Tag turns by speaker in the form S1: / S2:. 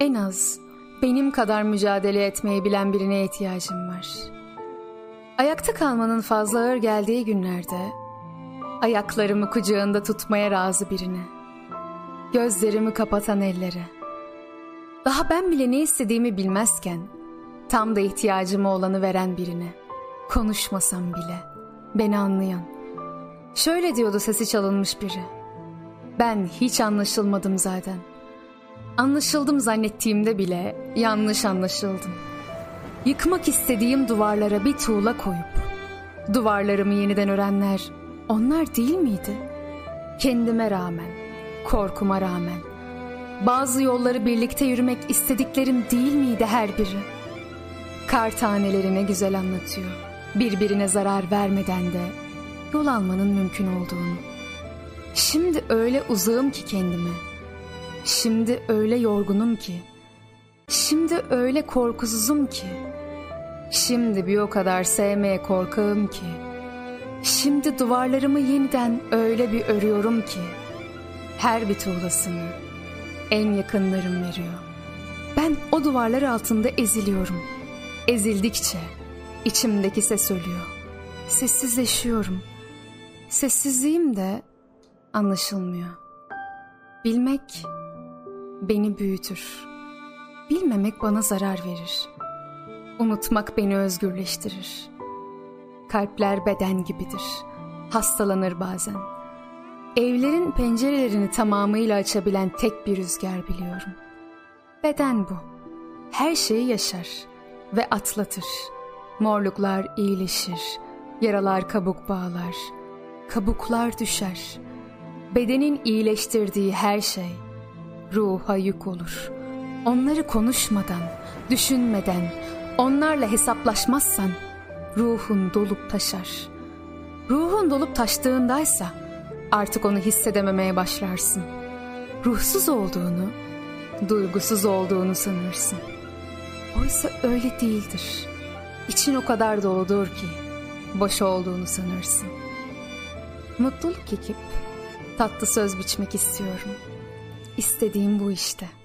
S1: En az benim kadar mücadele etmeyi bilen birine ihtiyacım var. Ayakta kalmanın fazla ağır geldiği günlerde ayaklarımı kucağında tutmaya razı birine. Gözlerimi kapatan ellere. Daha ben bile ne istediğimi bilmezken tam da ihtiyacıma olanı veren birine. Konuşmasam bile beni anlayan. Şöyle diyordu sesi çalınmış biri. Ben hiç anlaşılmadım zaten. Anlaşıldım zannettiğimde bile yanlış anlaşıldım. Yıkmak istediğim duvarlara bir tuğla koyup duvarlarımı yeniden örenler onlar değil miydi? Kendime rağmen, korkuma rağmen bazı yolları birlikte yürümek istediklerim değil miydi her biri? Kar tanelerine güzel anlatıyor. Birbirine zarar vermeden de yol almanın mümkün olduğunu. Şimdi öyle uzağım ki kendime. Şimdi öyle yorgunum ki. Şimdi öyle korkusuzum ki. Şimdi bir o kadar sevmeye korkağım ki. Şimdi duvarlarımı yeniden öyle bir örüyorum ki. Her bir tuğlasını en yakınlarım veriyor. Ben o duvarlar altında eziliyorum. Ezildikçe içimdeki ses ölüyor. Sessizleşiyorum. Sessizliğim de anlaşılmıyor. Bilmek beni büyütür. Bilmemek bana zarar verir. Unutmak beni özgürleştirir. Kalpler beden gibidir. Hastalanır bazen. Evlerin pencerelerini tamamıyla açabilen tek bir rüzgar biliyorum. Beden bu. Her şeyi yaşar ve atlatır. Morluklar iyileşir, yaralar kabuk bağlar, kabuklar düşer. Bedenin iyileştirdiği her şey ruha yük olur. Onları konuşmadan, düşünmeden, onlarla hesaplaşmazsan ruhun dolup taşar. Ruhun dolup taştığındaysa artık onu hissedememeye başlarsın. Ruhsuz olduğunu, duygusuz olduğunu sanırsın. Oysa öyle değildir. İçin o kadar doludur ki boş olduğunu sanırsın. Mutluluk ekip tatlı söz biçmek istiyorum. İstediğim bu işte.''